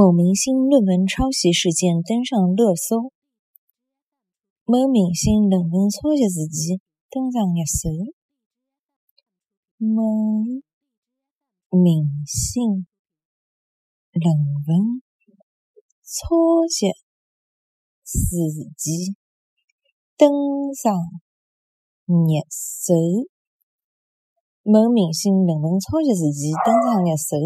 某明星论文抄袭事件登上热搜。某明星论文抄袭事件登上热搜。某明星论文抄袭事件登上热搜。某明星论文抄袭事件登上热搜。